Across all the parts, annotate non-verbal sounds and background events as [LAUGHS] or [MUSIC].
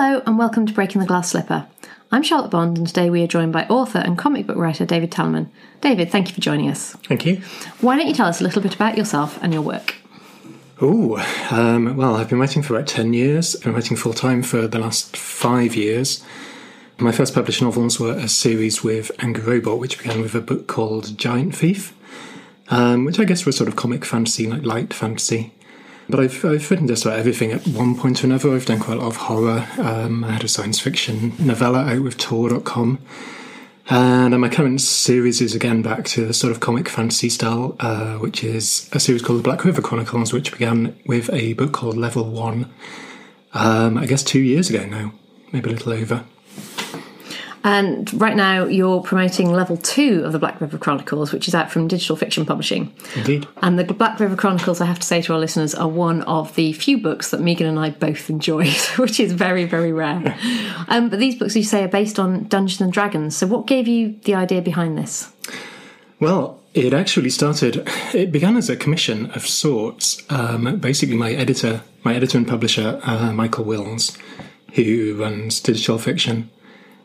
Hello, and welcome to Breaking the Glass Slipper. I'm Charlotte Bond, and today we are joined by author and comic book writer David Tallerman. David, thank you for joining us. Thank you. Why don't you tell us a little bit about yourself and your work? Oh, um, well, I've been writing for about 10 years. I've been writing full time for the last five years. My first published novels were a series with Angry Robot, which began with a book called Giant Thief, um, which I guess was sort of comic fantasy, like light fantasy. But I've, I've written just about everything at one point or another. I've done quite a lot of horror. Um, I had a science fiction novella out with Tor.com. And my current series is again back to the sort of comic fantasy style, uh, which is a series called the Black River Chronicles, which began with a book called Level One, um, I guess two years ago now, maybe a little over. And right now, you're promoting level two of the Black River Chronicles, which is out from Digital Fiction Publishing. Indeed. And the Black River Chronicles, I have to say to our listeners, are one of the few books that Megan and I both enjoyed, [LAUGHS] which is very, very rare. [LAUGHS] um, but these books, you say, are based on Dungeons and Dragons. So, what gave you the idea behind this? Well, it actually started. It began as a commission of sorts. Um, basically, my editor, my editor and publisher, uh, Michael Wills, who runs Digital Fiction,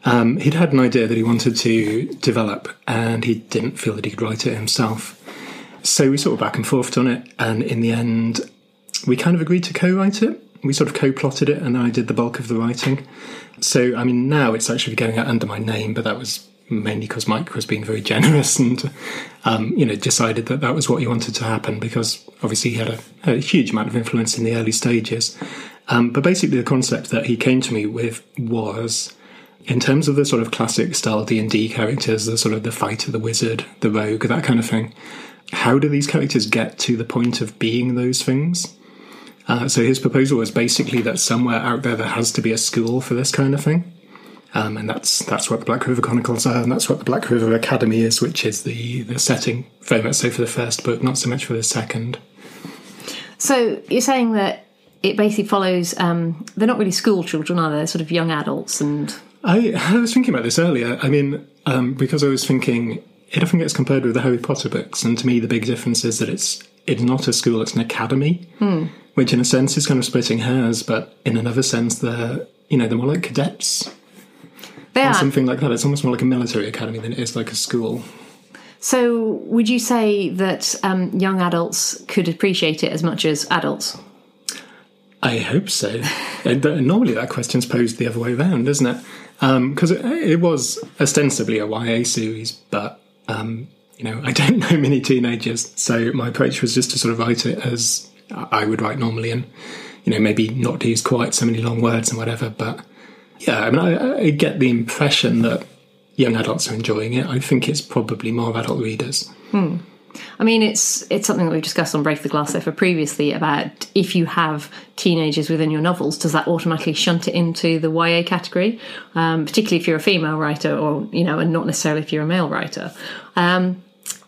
um, he'd had an idea that he wanted to develop, and he didn't feel that he could write it himself. So we sort of back and forth on it, and in the end, we kind of agreed to co-write it. We sort of co-plotted it, and I did the bulk of the writing. So I mean, now it's actually going out under my name, but that was mainly because Mike was being very [LAUGHS] generous and um, you know decided that that was what he wanted to happen because obviously he had a, a huge amount of influence in the early stages. Um, but basically, the concept that he came to me with was in terms of the sort of classic style D and D characters, the sort of the fighter, the wizard, the rogue, that kind of thing. How do these characters get to the point of being those things? Uh, so his proposal was basically that somewhere out there there has to be a school for this kind of thing, um, and that's that's what the Black River Chronicles are, and that's what the Black River Academy is, which is the the setting very much so for the first book, not so much for the second. So you're saying that it basically follows. Um, they're not really school children, are they? They're sort of young adults and I, [LAUGHS] I was thinking about this earlier. I mean, um, because I was thinking it often gets compared with the Harry Potter books, and to me, the big difference is that it's it's not a school; it's an academy, hmm. which in a sense is kind of splitting hairs, but in another sense, they're you know they're more like cadets. They are something like that. It's almost more like a military academy than it is like a school. So, would you say that um, young adults could appreciate it as much as adults? I hope so. [LAUGHS] normally, that question's posed the other way around, isn't it? Because um, it, it, was ostensibly a YA series, but um, you know I don't [LAUGHS] know many teenagers, so my approach was just to sort of write it as I would write normally, and you know maybe not to use quite so many long words and whatever. But yeah, I mean I, I get the impression that young adults are enjoying it. I think it's probably more of adult readers. Hmm. I mean, it's it's something that we've discussed on Break the Glass Slipper previously about if you have teenagers within your novels, does that automatically shunt it into the YA category? Um, particularly if you're a female writer, or you know, and not necessarily if you're a male writer. Um,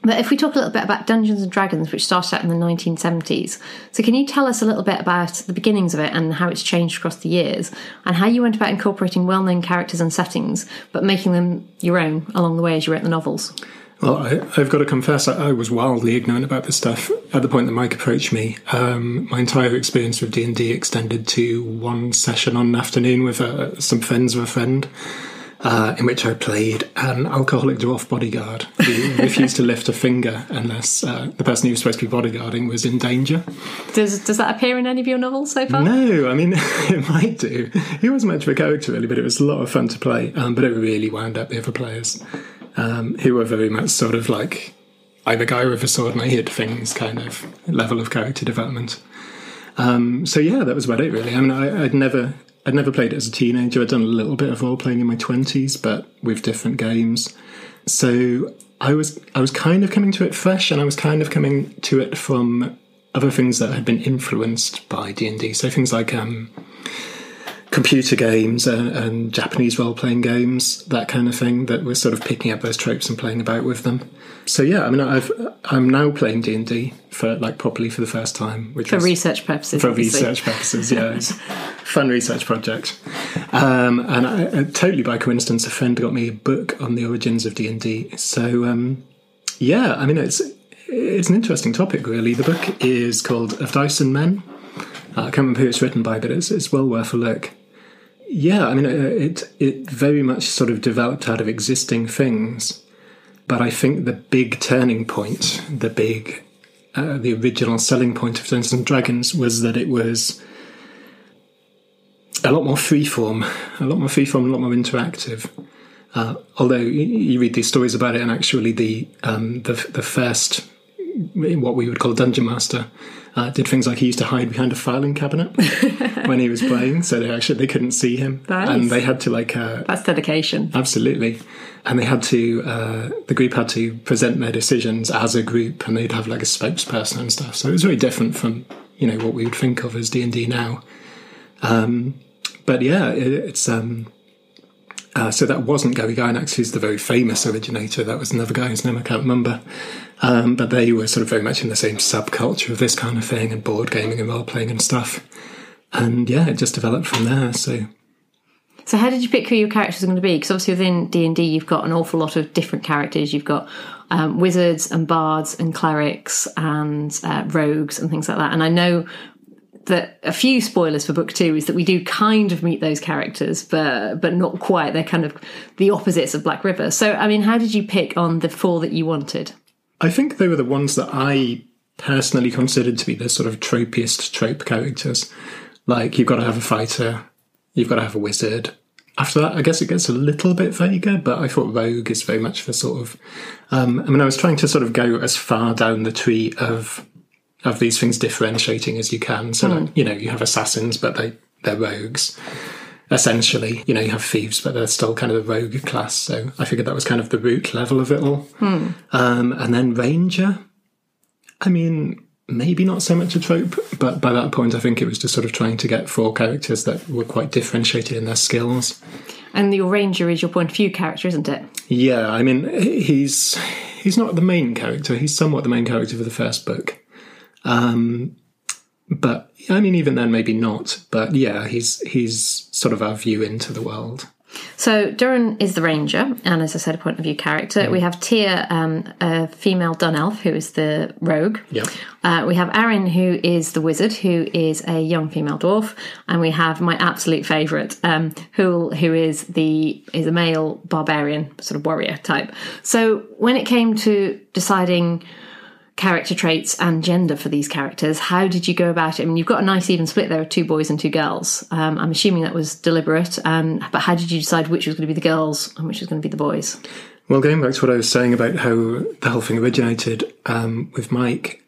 but if we talk a little bit about Dungeons and Dragons, which started out in the 1970s, so can you tell us a little bit about the beginnings of it and how it's changed across the years, and how you went about incorporating well-known characters and settings, but making them your own along the way as you wrote the novels? Well, I, have got to confess, I, I, was wildly ignorant about this stuff at the point that Mike approached me. Um, my entire experience with D and D extended to one session on an afternoon with uh, some friends of a friend, uh, in which I played an alcoholic dwarf bodyguard who [LAUGHS] refused to lift a finger unless uh, the person he was supposed to be bodyguarding was in danger. Does does that appear in any of your novels so far? No, I mean [LAUGHS] it might do. He wasn't much of a character really, but it was a lot of fun to play. Um, but it really wound up the other players um, who were very much sort of like I'm a guy with a sword and I hit things kind of level of character development. Um, so yeah, that was about it really. I mean, I, would never, I'd never played it as a teenager. I'd done a little bit of role playing in my twenties, but with different games. So I was, I was kind of coming to it fresh, and I was kind of coming to it from other things that had been influenced by D and D. So things like um, computer games and, and Japanese role playing games, that kind of thing. That we're sort of picking up those tropes and playing about with them. So yeah, I mean, I've I'm now playing D and D for like properly for the first time, which for research purposes. For obviously. research purposes, yeah, [LAUGHS] it's fun research project. Um, and I, I, totally by coincidence, a friend got me a book on the origins of D and D. So um, yeah, I mean, it's it's an interesting topic, really. The book is called Of Dice and Men. Uh, I can't remember who it's written by, but it's, it's well worth a look yeah, I mean, it it very much sort of developed out of existing things, but I think the big turning point, the big, uh, the original selling point of Dungeons and Dragons was that it was a lot more freeform, a lot more freeform, a lot more interactive. Uh, although you read these stories about it, and actually the um, the, the first what we would call a dungeon master uh, did things like he used to hide behind a filing cabinet [LAUGHS] when he was playing, so they actually they couldn't see him, and they had to like uh, That's dedication. absolutely, and they had to uh, the group had to present their decisions as a group, and they'd have like a spokesperson and stuff. So it was very different from you know what we would think of as D and D now. Um, but yeah, it, it's um, uh, so that wasn't Gary Gygax, who's the very famous originator. That was another guy whose name I can't remember. Um, but they were sort of very much in the same subculture of this kind of thing and board gaming and role playing and stuff. And yeah, it just developed from there. So So how did you pick who your characters are going to be? Because obviously within D and D, you've got an awful lot of different characters. You've got um, wizards and bards and clerics and uh, rogues and things like that. And I know that a few spoilers for book two is that we do kind of meet those characters, but but not quite. They're kind of the opposites of Black River. So I mean, how did you pick on the four that you wanted? I think they were the ones that I personally considered to be the sort of tropiest trope characters. Like you've got to have a fighter, you've got to have a wizard. After that, I guess it gets a little bit vaguer, but I thought rogue is very much the sort of. Um, I mean, I was trying to sort of go as far down the tree of of these things differentiating as you can. So, like, you know, you have assassins, but they they're rogues. Essentially, you know, you have thieves, but they're still kind of a rogue class. So I figured that was kind of the root level of it all. Um, and then Ranger. I mean, maybe not so much a trope, but by that point, I think it was just sort of trying to get four characters that were quite differentiated in their skills. And your ranger is your point of view character, isn't it? Yeah, I mean, he's he's not the main character. He's somewhat the main character for the first book. Um, but I mean, even then, maybe not. But yeah, he's he's sort of our view into the world. So Durin is the ranger, and as I said, a point of view character. We have Tia, um, a female dun elf, who is the rogue. Yeah. Uh, we have Aaron, who is the wizard, who is a young female dwarf, and we have my absolute favourite, um, Hool, who is the is a male barbarian, sort of warrior type. So when it came to deciding character traits and gender for these characters, how did you go about it? I mean, you've got a nice even split there of two boys and two girls. Um, I'm assuming that was deliberate, um, but how did you decide which was going to be the girls and which was going to be the boys? Well, going back to what I was saying about how the whole thing originated um, with Mike,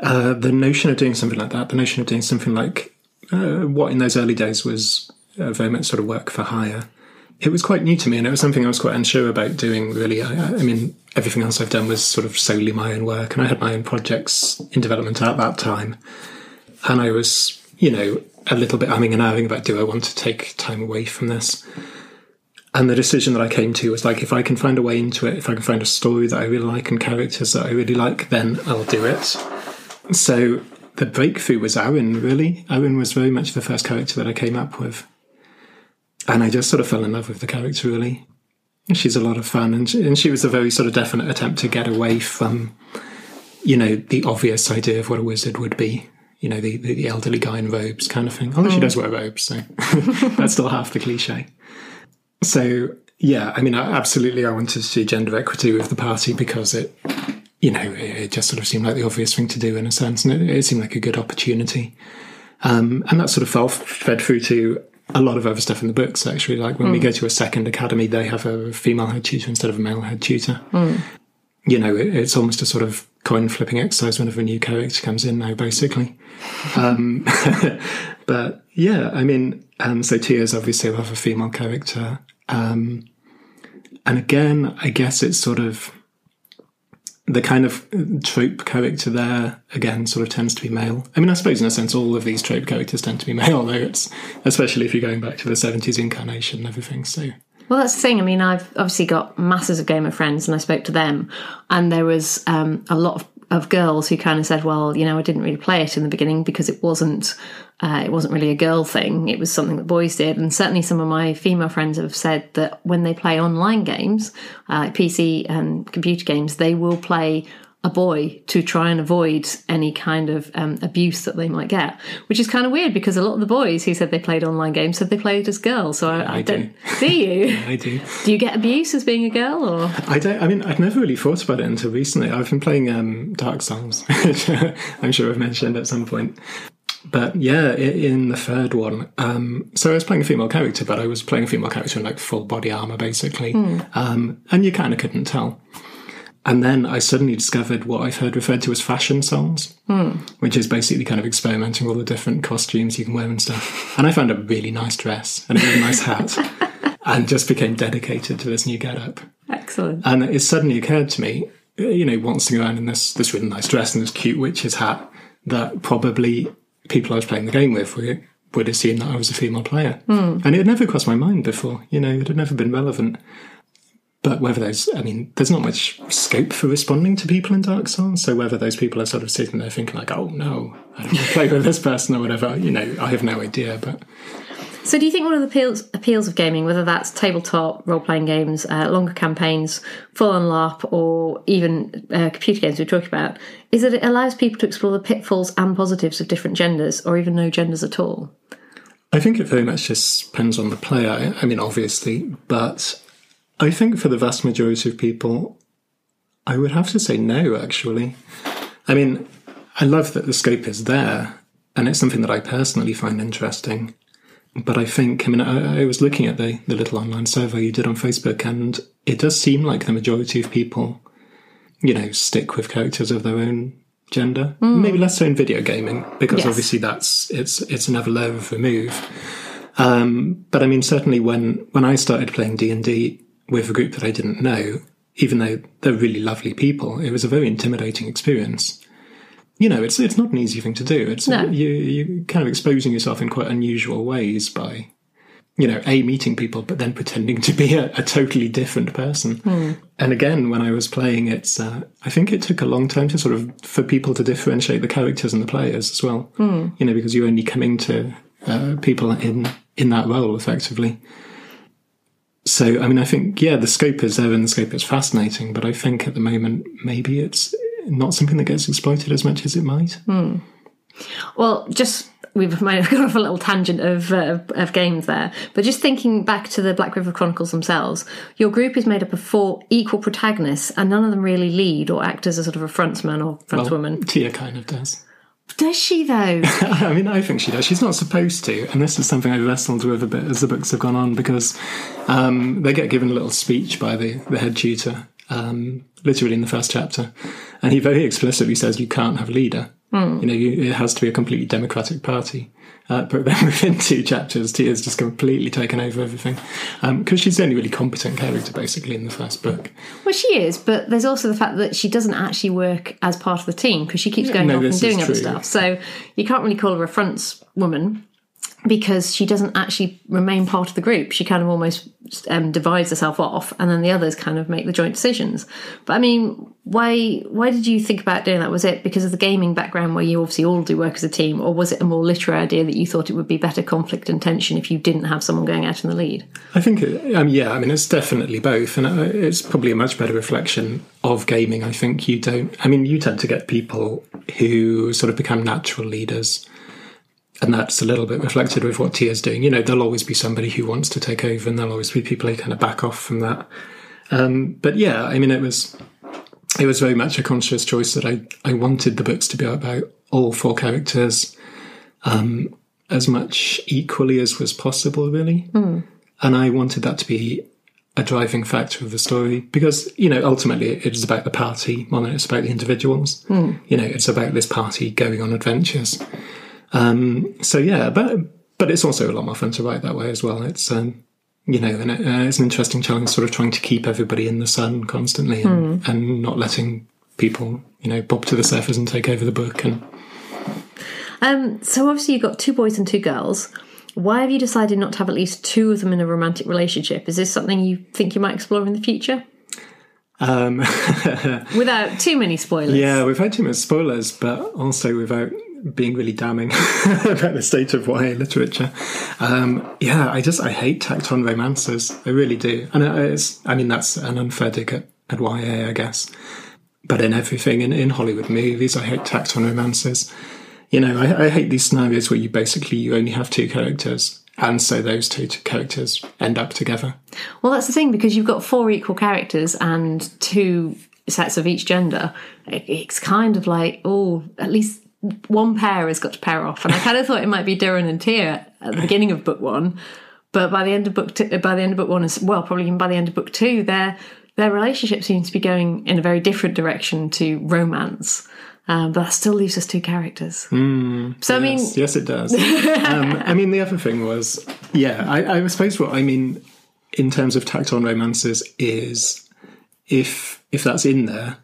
uh, the notion of doing something like that, the notion of doing something like uh, what in those early days was uh, very much sort of work for hire, it was quite new to me, and it was something I was quite unsure about doing. Really, I, I mean, everything else I've done was sort of solely my own work, and I had my own projects in development at that time, and I was, you know, a little bit umming and ahhing about do I want to take time away from this. And the decision that I came to was like, if I can find a way into it, if I can find a story that I really like and characters that I really like, then I'll do it. So the breakthrough was Aaron, really. Aaron was very much the first character that I came up with. And I just sort of fell in love with the character, really. She's a lot of fun, and she, and she was a very sort of definite attempt to get away from, you know, the obvious idea of what a wizard would be. You know, the, the, the elderly guy in robes kind of thing. Although she does wear robes, so [LAUGHS] that's still half the cliche. So yeah, I mean, I, absolutely, I wanted to see gender equity with the party because it, you know, it, it just sort of seemed like the obvious thing to do in a sense, and it, it seemed like a good opportunity. Um, and that sort of fell fed through to a lot of other stuff in the books. Actually, like when we go to a second academy, they have a female head tutor instead of a male head tutor. You know, it, it's almost a sort of coin flipping exercise whenever a new character comes in now, basically. Um, [LAUGHS] but yeah, I mean, um, so Tia's obviously will have a female character. Um, and again, I guess it's sort of the kind of trope character there, again, sort of tends to be male. I mean, I suppose in a sense, all of these trope characters tend to be [LAUGHS] male, though it's, especially if you're going back to the 70s incarnation and everything. So, Well, that's the thing. I mean, I've obviously got masses of Game of Friends, and I spoke to them, and there was um, a lot of, of girls who kind of said, "Well, you know, I didn't really play it in the beginning because it wasn't, uh, it wasn't really a girl thing. It was something that boys did." And certainly, some of my female friends have said that when they play online games, uh, PC and computer games, they will play a boy to try and avoid any kind of um, abuse that they might get, which is kind of weird because a lot of the boys who said they played online games said they played as girls. So I, I, I don't. Do [LAUGHS] you? [LAUGHS] I do. Do you get abuse as being a girl, or I don't. I mean, I've never really thought about it until recently. I've been playing um, Dark Souls, [LAUGHS] which I'm sure I've mentioned at some point. But yeah, in the third one, um, so I was playing a female character, but I was playing a female character in like full body armor, basically, um, and you kind of couldn't tell. And then I suddenly discovered what I've heard referred to as Fashion Souls, which is basically kind of experimenting with all the different costumes you can wear and stuff. And I found a really nice dress and a really nice hat, [LAUGHS] and just became dedicated to this new getup. excellent? And it suddenly occurred to me, you know, waltzing around in this this really nice dress and this cute witch's hat, that probably people I was playing the game with were, would assume that I was a female player. Hmm. And it had never crossed my mind before, you know, it had never been relevant. But whether there's, I mean, there's not much scope for responding to people in Dark Souls. So whether those people are sort of sitting there thinking like, oh no, I don't want to [LAUGHS] play with this person or whatever, you know, I have no idea. But So, do you think one of the appeals, appeals of gaming, whether that's tabletop role playing games, uh, longer campaigns, full on LARP, or even uh, computer games we talked about, is that it allows people to explore the pitfalls and positives of different genders, or even no genders at all? I think it very much just depends on the player. I mean, obviously, but I think for the vast majority of people, I would have to say no, actually. I mean, I love that the scope is there, and it's something that I personally find interesting. But I think, I mean, I, I was looking at the, the little online survey you did on Facebook, and it does seem like the majority of people, you know, stick with characters of their own gender. Maybe less so in video gaming, because Yes. obviously that's it's it's another layer of remove. Um, but I mean, certainly when when I started playing D and D with a group that I didn't know, even though they're really lovely people, it was a very intimidating experience. You know, it's it's not an easy thing to do. It's No. you you kind of exposing yourself in quite unusual ways by, you know, a meeting people, but then pretending to be a, a totally different person. And again, when I was playing, it's uh, I think it took a long time to sort of for people to differentiate the characters and the players as well. You know, because you're only coming to uh, people in in that role effectively. So, I mean, I think, yeah, the scope is there and the scope is fascinating, but I think at the moment, maybe it's not something that gets exploited as much as it might. Well, just we've [LAUGHS] might have gone off a little tangent of uh, of games there, but just thinking back to the Black River Chronicles themselves, your group is made up of four equal protagonists, and none of them really lead or act as a sort of a frontsman or frontswoman. Tia kind of does. Does she though? [LAUGHS] I mean, I think she does. She's not supposed to, and this is something I've wrestled with a bit as the books have gone on because um, they get given a little speech by the, the head tutor, um, literally in the first chapter, and he very explicitly says you can't have a leader. You know, you, it has to be a completely democratic party. Uh, but [LAUGHS] then within two chapters, Tia's just completely taken over everything because she's the only really competent character, basically, in the first book. well, she is, but there's also the fact that she doesn't actually work as part of the team because she keeps going no, off and doing is other stuff. So you can't really call her a frontswoman because she doesn't actually remain part of the group. She kind of almost um, divides herself off, and then the others kind of make the joint decisions. But I mean, why why did you think about doing that? Was it because of the gaming background where you obviously all do work as a team, or was it a more literary idea that you thought it would be better conflict and tension if you didn't have someone going out in the lead? I think, um, yeah, I mean, it's definitely both, and uh, it's probably a much better reflection of gaming. I think you don't, I mean, you tend to get people who sort of become natural leaders, and that's a little bit reflected with what Tia's doing. You know, there'll always be somebody who wants to take over, and there'll always be people who kind of back off from that. Um, but yeah, I mean, it was it was very much a conscious choice that I I wanted the books to be about all four characters um, as much equally as was possible, really. And I wanted that to be a driving factor of the story because, you know, ultimately it is about the party more than it's about the individuals. You know, it's about this party going on adventures. Um, so yeah, but but it's also a lot more fun to write that way as well. It's um, you know, and it, uh, it's an interesting challenge, sort of trying to keep everybody in the sun constantly and, and not letting people, you know, bob to the surface and take over the book. And Um, so obviously you've got two boys and two girls. Why have you decided not to have at least two of them in a romantic relationship? Is this something you think you might explore in the future? um, [LAUGHS] Without too many spoilers. Yeah, we've had too many spoilers, but also without being really damning [LAUGHS] about the state of YA literature. Um, yeah, I just I hate tacked on romances. I really do, and it's I mean that's an unfair dig at, at YA, I guess. but in everything in, in Hollywood movies, I hate tacked on romances. You know, I, I hate these scenarios where you basically you only have two characters, and so those two characters end up together. Well, that's the thing because you've got four equal characters and two sets of each gender. It, it's kind of like oh, at least one pair has got to pair off, and I kind of thought it might be Duran and Tia at the beginning of book one, but by the end of book two, by the end of book one, as well, probably even by the end of book two, their their relationship seems to be going in a very different direction to romance. Um, but that still leaves us two characters. Mm, so I mean, yes, yes, it does. um, [LAUGHS] I mean, the other thing was, yeah, I, I suppose what I mean in terms of tacked on romances is if if that's in there.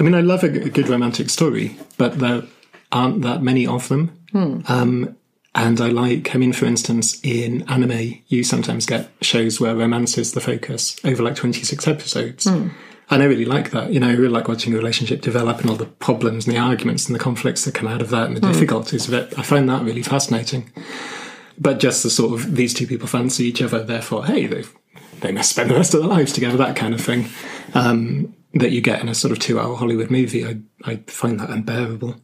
I mean, I love a, a good romantic story, but there aren't that many of them. Hmm. Um, and I like, I mean, for instance, in anime, you sometimes get shows where romance is the focus over like 26 episodes. Hmm. And I really like that. You know, I really like watching a relationship develop and all the problems and the arguments and the conflicts that come out of that and the Hmm. difficulties of it. I find that really fascinating. But just the sort of these two people fancy each other, therefore, hey, they they must spend the rest of their lives together, that kind of thing. Um, that you get in a sort of two hour Hollywood movie, I, I find that unbearable.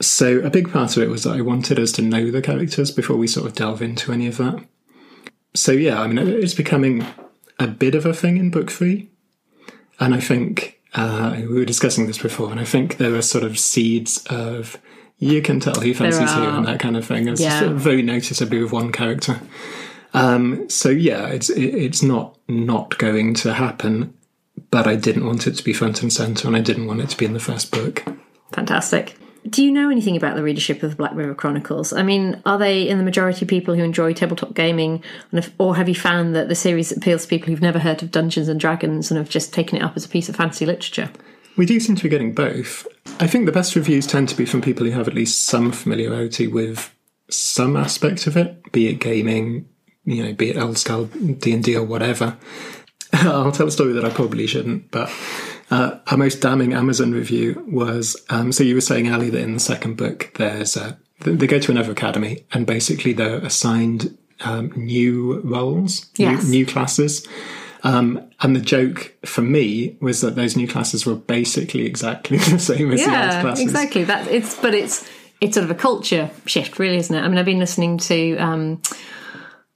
So a big part of it was that I wanted us to know the characters before we sort of delve into any of that. So yeah, I mean, it's becoming a bit of a thing in book three. And I think, uh, we were discussing this before, and I think there are sort of seeds of, you can tell who fancies who and that kind of thing. It's Yeah. very noticeably with one character. Um, so yeah, it's it, it's not not going to happen, but I didn't want it to be front and center, and I didn't want it to be in the first book. Fantastic. Do you know anything about the readership of the Black River Chronicles? I mean, are they in the majority people who enjoy tabletop gaming, if, or have you found that the series appeals to people who've never heard of Dungeons and Dragons and have just taken it up as a piece of fantasy literature? We do seem to be getting both. I think the best reviews tend to be from people who have at least some familiarity with some aspect of it, be it gaming, you know, be it old style D and D or whatever. [LAUGHS] I'll tell a story that I probably shouldn't, but uh, our most damning Amazon review was um, so you were saying, Ali, that in the second book there's a, they go to another academy and basically they're assigned um, new roles, Yes. new, new classes. Um, and the joke for me was that those new classes were basically exactly [LAUGHS] the same as the old Yeah, classes. exactly. That it's but it's it's sort of a culture shift, really, isn't it? I mean, I've been listening to um,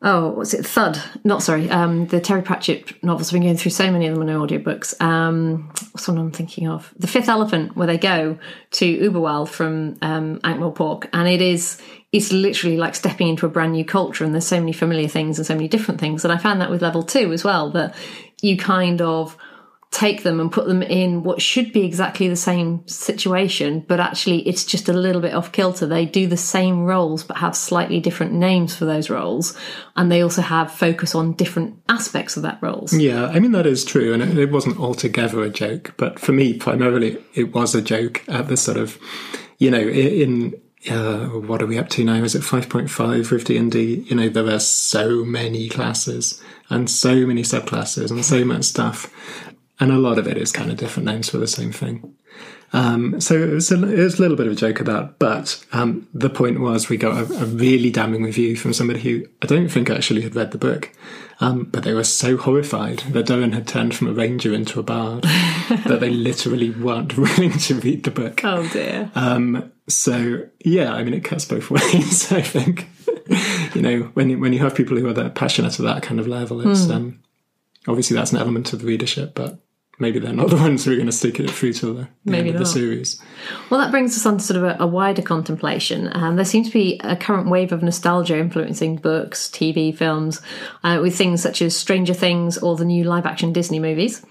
oh, what's it? Thud. Not sorry. Um, the Terry Pratchett novels. I've been going through so many of them in audiobooks. Um, what's one I'm thinking of? The Fifth Elephant, where they go to Uberwald from um, Ankh-Morpork, and it is it's literally like stepping into a brand new culture, and there's so many familiar things and so many different things. And I found that with level two as well, that you kind of take them and put them in what should be exactly the same situation, but actually it's just a little bit off kilter. They do the same roles but have slightly different names for those roles, and they also have focus on different aspects of that roles. Yeah, I mean that is true, and it, it wasn't altogether a joke. But for me, primarily, it was a joke at the sort of, you know, in uh, what are we up to now? Is it five point five with D and D? You know, there are so many classes and so many subclasses and so much stuff, and a lot of it is kind of different names for the same thing. Um, so it was, a, it was a little bit of a joke about, but um, the point was we got a, a really damning review from somebody who I don't think actually had read the book, um, but they were so horrified that Doran had turned from a ranger into a bard [LAUGHS] that they literally weren't [LAUGHS] willing to read the book. Oh dear. Um, so yeah, I mean it cuts both [LAUGHS] ways. I think you know when you, when you have people who are that passionate at that kind of level, it's um, obviously that's an element of the readership, but maybe they're not [LAUGHS] the ones who are going to stick it through to the, the Maybe end of the not. series. Well, that brings us on to sort of a, a wider contemplation. Um, there seems to be a current wave of nostalgia influencing books, TV, films, uh, with things such as Stranger Things or the new live action Disney movies.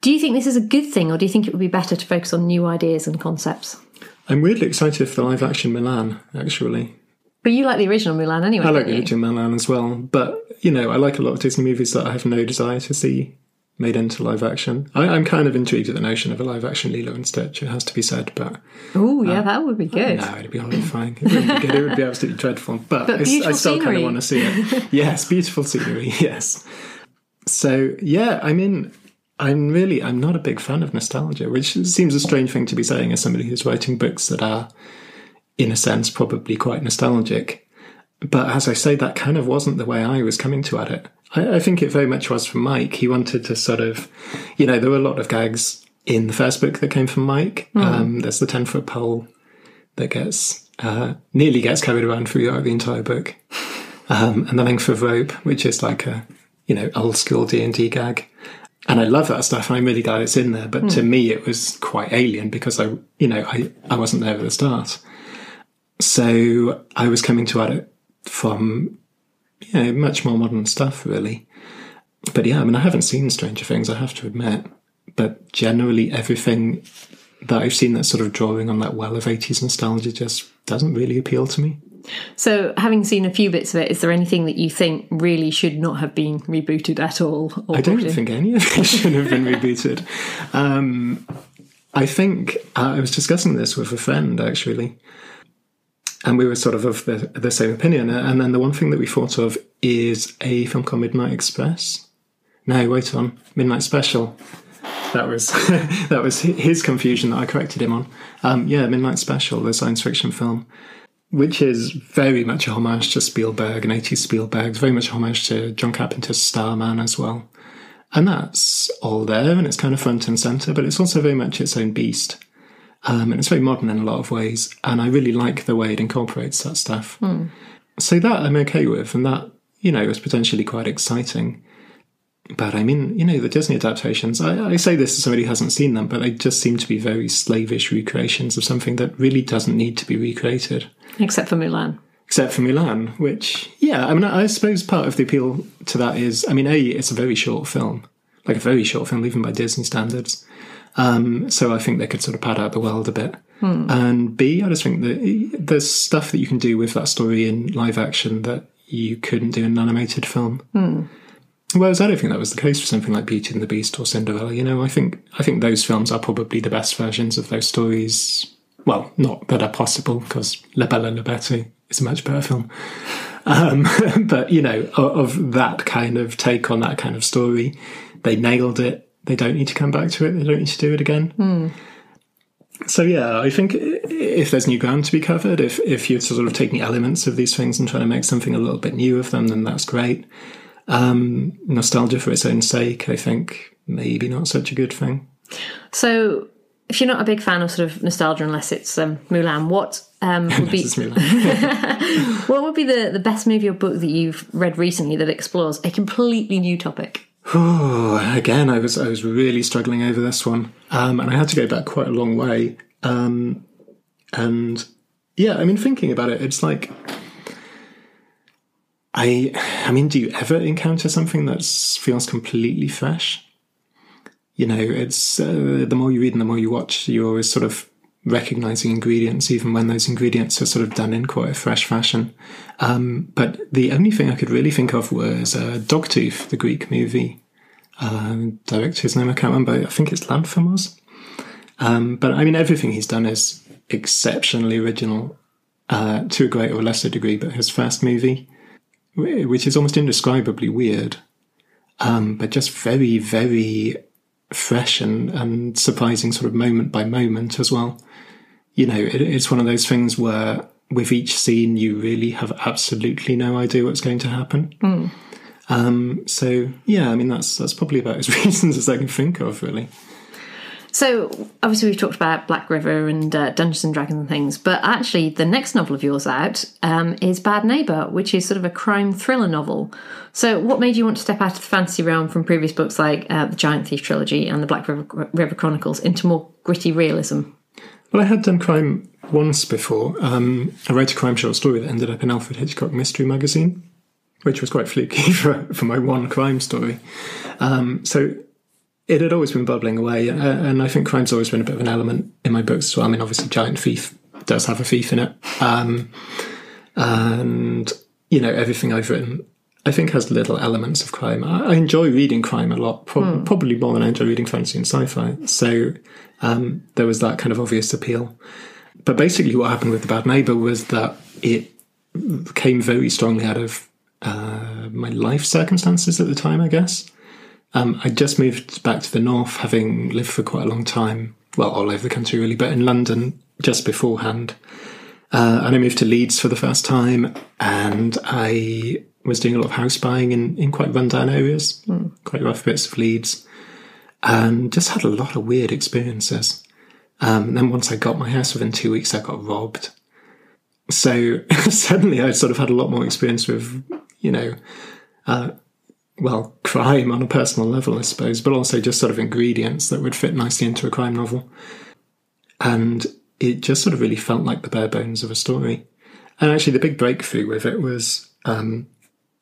Do you think this is a good thing, or do you think it would be better to focus on new ideas and concepts? I'm weirdly excited for the live action Mulan, actually. But you like the original Mulan anyway, I like don't you? Mulan as well, but you know, I like a lot of Disney movies that I have no desire to see made into live action. I, I'm kind of intrigued at the notion of a live action Lilo and Stitch, it has to be said, but Oh, yeah, um, that would be good. no, it'd be horrifying. It would be, good. It would be absolutely dreadful, but, But I I, still kind of want to see it. [LAUGHS] yes, beautiful scenery, [LAUGHS] yes. So, yeah, I mean, I'm really, I'm not a big fan of nostalgia, which seems a strange thing to be saying as somebody who's writing books that are, in a sense, probably quite nostalgic. But as I say, that kind of wasn't the way I was coming to at it. I, I think it very much was from Mike. He wanted to sort of, you know, there were a lot of gags in the first book that came from Mike. Um, there's the 10 foot pole that gets, uh, nearly gets carried around throughout the entire book. [LAUGHS] Um, and the length of rope, which is like a, you know, old school D&D gag. And I love that stuff and I'm really glad it's in there. But to me, it was quite alien because I, you know, I, I wasn't there at the start. So I was coming to it from, know, much more modern stuff, really. But yeah, I mean, I haven't seen Stranger Things, I have to admit. But generally, everything that I've seen that's sort of drawing on that well of 80s nostalgia just doesn't really appeal to me. So, having seen a few bits of it, is there anything that you think really should not have been rebooted at all? Or I don't think any of it [LAUGHS] should have been rebooted. Um, I think uh, I was discussing this with a friend actually, and we were sort of of the, the same opinion. And then the one thing that we thought of is a film called Midnight Express. No, wait on Midnight Special. That was [LAUGHS] that was his confusion that I corrected him on. Um, yeah, Midnight Special, the science fiction film, which is very much a homage to Spielberg and 80s Spielberg, It's very much a homage to John Carpenter's Starman as well. And that's all there, and it's kind of front and centre, but it's also very much its own beast. Um, and it's very modern in a lot of ways, and I really like the way it incorporates that stuff. So that I'm okay with, and that, you know, is potentially quite exciting. But I mean, you know, the Disney adaptations, I, I say this as somebody who hasn't seen them, but they just seem to be very slavish recreations of something that really doesn't need to be recreated Except for Mulan. except for Mulan, which, yeah, I mean, I suppose part of the appeal to that is, I mean, A, it's a very short film, like a very short film, even by Disney standards. Um, so I think they could sort of pad out the world a bit. And B, I just think that there's stuff that you can do with that story in live action that you couldn't do in an animated film. Whereas I don't think that was the case for something like Beauty and the Beast or Cinderella. You know, I think I think those films are probably the best versions of those stories. Well, not that are possible because La Belle and la Bête is a much better film. Um, [LAUGHS] but you know, of, of that kind of take on that kind of story, they nailed it. They don't need to come back to it. They don't need to do it again. So yeah, I think if there's new ground to be covered, if if you're sort of taking elements of these things and trying to make something a little bit new of them, then that's great. Um, nostalgia for its own sake, I think, maybe not such a good thing. So, if you're not a big fan of sort of nostalgia, unless it's um, Mulan, what um, [LAUGHS] would be [LAUGHS] what would be the, the best movie or book that you've read recently that explores a completely new topic? Again, I was I was really struggling over this one, um, and I had to go back quite a long way. Um, and yeah, I mean, thinking about it, it's like I, I mean, do you ever encounter something that feels completely fresh? You know, it's uh, the more you read and the more you watch, you're always sort of recognizing ingredients, even when those ingredients are sort of done in quite a fresh fashion. Um, but the only thing I could really think of was uh, Dogtooth, the Greek movie. Um, director's name I can't remember. I think it's Lanthimos. Um, but I mean, everything he's done is exceptionally original uh, to a greater or lesser degree. But his first movie, which is almost indescribably weird, um, but just very, very fresh and, and surprising, sort of moment by moment as well. You know, it, it's one of those things where with each scene, you really have absolutely no idea what's going to happen. Um, so yeah, I mean that's that's probably about as [LAUGHS] reasons as I can think of, really. So, obviously, we've talked about Black River and uh, Dungeons and Dragons and things, but actually, the next novel of yours out um, is Bad Neighbour, which is sort of a crime thriller novel. So, what made you want to step out of the fantasy realm from previous books like uh, the Giant Thief trilogy and the Black River, River Chronicles into more gritty realism? Well, I had done crime once before. Um, I wrote a crime short story that ended up in Alfred Hitchcock Mystery Magazine, which was quite fluky [LAUGHS] for, for my one crime story. Um, so it had always been bubbling away, uh, and I think crime's always been a bit of an element in my books as well. I mean, obviously, Giant Thief does have a thief in it, um, and you know everything I've written. I think has little elements of crime. I, I enjoy reading crime a lot, prob- probably more than I enjoy reading fantasy and sci-fi. So um, there was that kind of obvious appeal. But basically, what happened with the Bad Neighbor was that it came very strongly out of uh, my life circumstances at the time. I guess um, I just moved back to the north, having lived for quite a long time. Well, all over the country, really, but in London just beforehand. Uh, and I moved to Leeds for the first time, and I was doing a lot of house buying in, in quite rundown areas, quite rough bits of Leeds. and just had a lot of weird experiences. Um, and then once I got my house, within two weeks, I got robbed. So [LAUGHS] suddenly I sort of had a lot more experience with, you know, uh, well, crime on a personal level, I suppose, but also just sort of ingredients that would fit nicely into a crime novel. And it just sort of really felt like the bare bones of a story. And actually, the big breakthrough with it was um,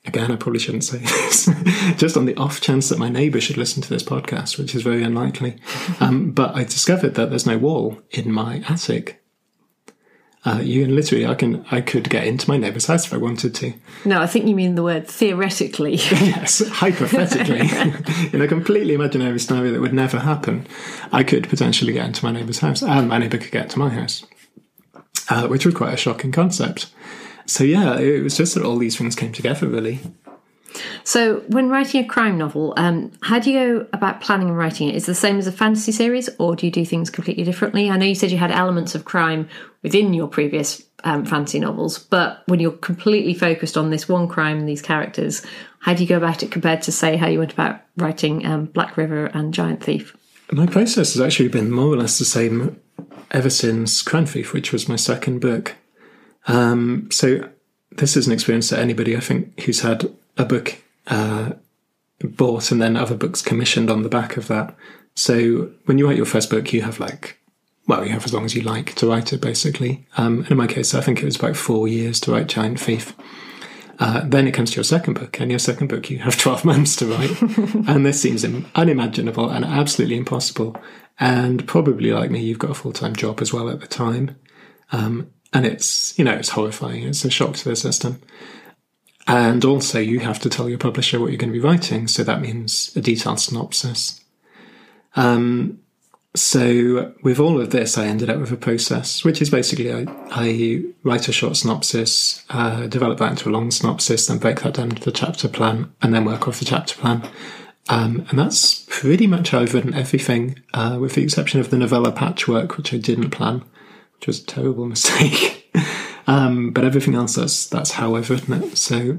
again, I probably shouldn't say [LAUGHS] this, just on the off chance that my neighbour should listen to this podcast, which is very unlikely. [LAUGHS] Um, but I discovered that there's no wall in my attic. Uh, you can literally, I can, I could get into my neighbour's house if I wanted to. No, I think you mean the word theoretically. [LAUGHS] yes, hypothetically, [LAUGHS] in a completely imaginary scenario that would never happen, I could potentially get into my neighbour's house, and my neighbour could get to my house, uh, which was quite a shocking concept so yeah, it was just that all these things came together really. So, when writing a crime novel, um, how do you go about planning and writing it? Is it the same as a fantasy series, or do you do things completely differently? I know you said you had elements of crime within your previous um, fantasy novels, but when you're completely focused on this one crime and these characters, how do you go about it compared to, say, how you went about writing um, Black River and Giant Thief? My process has actually been more or less the same ever since Crown Thief, which was my second book. Um, so this is an experience that anybody I think who's had a book uh, bought and then other books commissioned on the back of that. So when you write your first book, you have like well, you have as long as you like to write it, basically. Um, in my case, I think it was about four years to write Giant Thief. Uh, then it comes to your second book, and your second book you have [LAUGHS] 12 months to write. [LAUGHS] and this seems unimaginable and absolutely impossible. And probably like me, you've got a full time job as well at the time. Um, and it's you know it's horrifying. It's a shock to the system. And also, you have to tell your publisher what you're going to be writing, so that means a detailed synopsis. Um, so, with all of this, I ended up with a process, which is basically I, I write a short synopsis, uh, develop that into a long synopsis, then break that down into the chapter plan, and then work off the chapter plan. Um, and that's pretty much how I've written everything, uh, with the exception of the novella patchwork, which I didn't plan which was a terrible [LAUGHS] mistake. Um, but everything else, that's that's how I've written it. So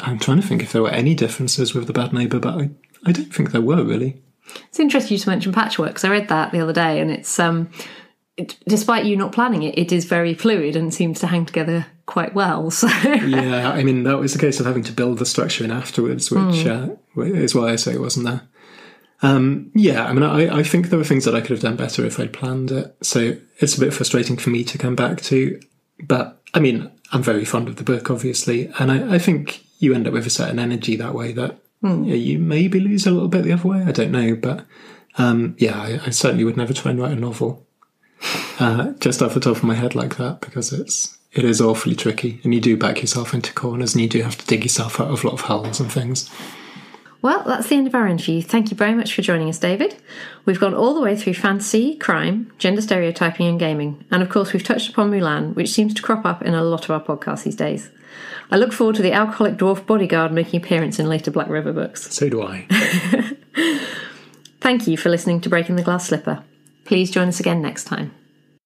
I'm trying to think if there were any differences with the Bad Neighbour, but I, I don't think there were really. It's interesting you to mention patchwork because I read that the other day, and it's um, it, despite you not planning it, it is very fluid and seems to hang together quite well. [LAUGHS] So yeah, I mean that was the case of having to build the structure in afterwards, which mm. uh, is why I say it wasn't there. Um, yeah, I mean, I, I think there were things that I could have done better if I'd planned it. So it's a bit frustrating for me to come back to. But I mean, I'm very fond of the book, obviously, and I, I think you end up with a certain energy that way that mm. yeah, you maybe lose a little bit the other way. I don't know, but um, yeah, I, I, certainly would never try and write a novel uh, just off the top of my head like that because it's it is awfully tricky, and you do back yourself into corners, and you do have to dig yourself out of a lot of holes and things. Well, that's the end of our interview. Thank you very much for joining us, David. We've gone all the way through fantasy, crime, gender stereotyping, and gaming. And of course, we've touched upon Mulan, which seems to crop up in a lot of our podcasts these days. I look forward to the alcoholic dwarf bodyguard making appearance in later Black River books. So do I. [LAUGHS] Thank you for listening to Breaking the Glass Slipper. Please join us again next time.